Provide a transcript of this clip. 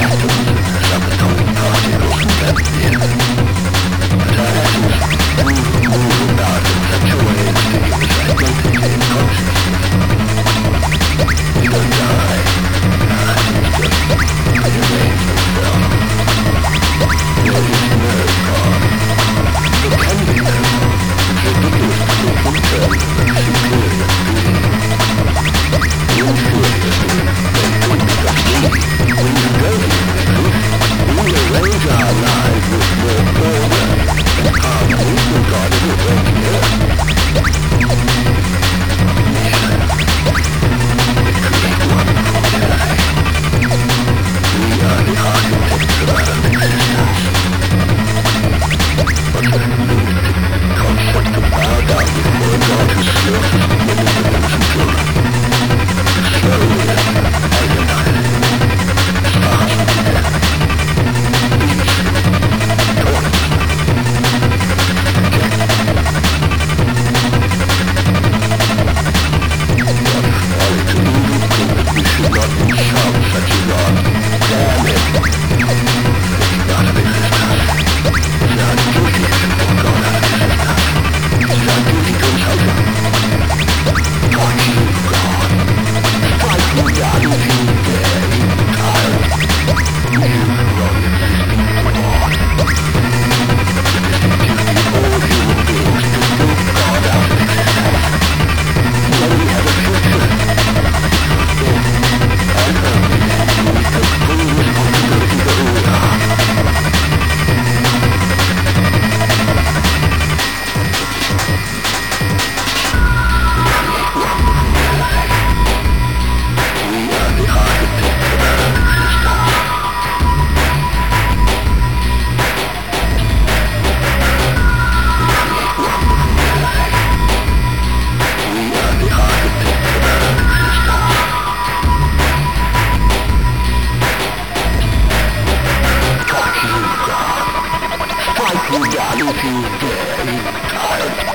Yeah. If you. get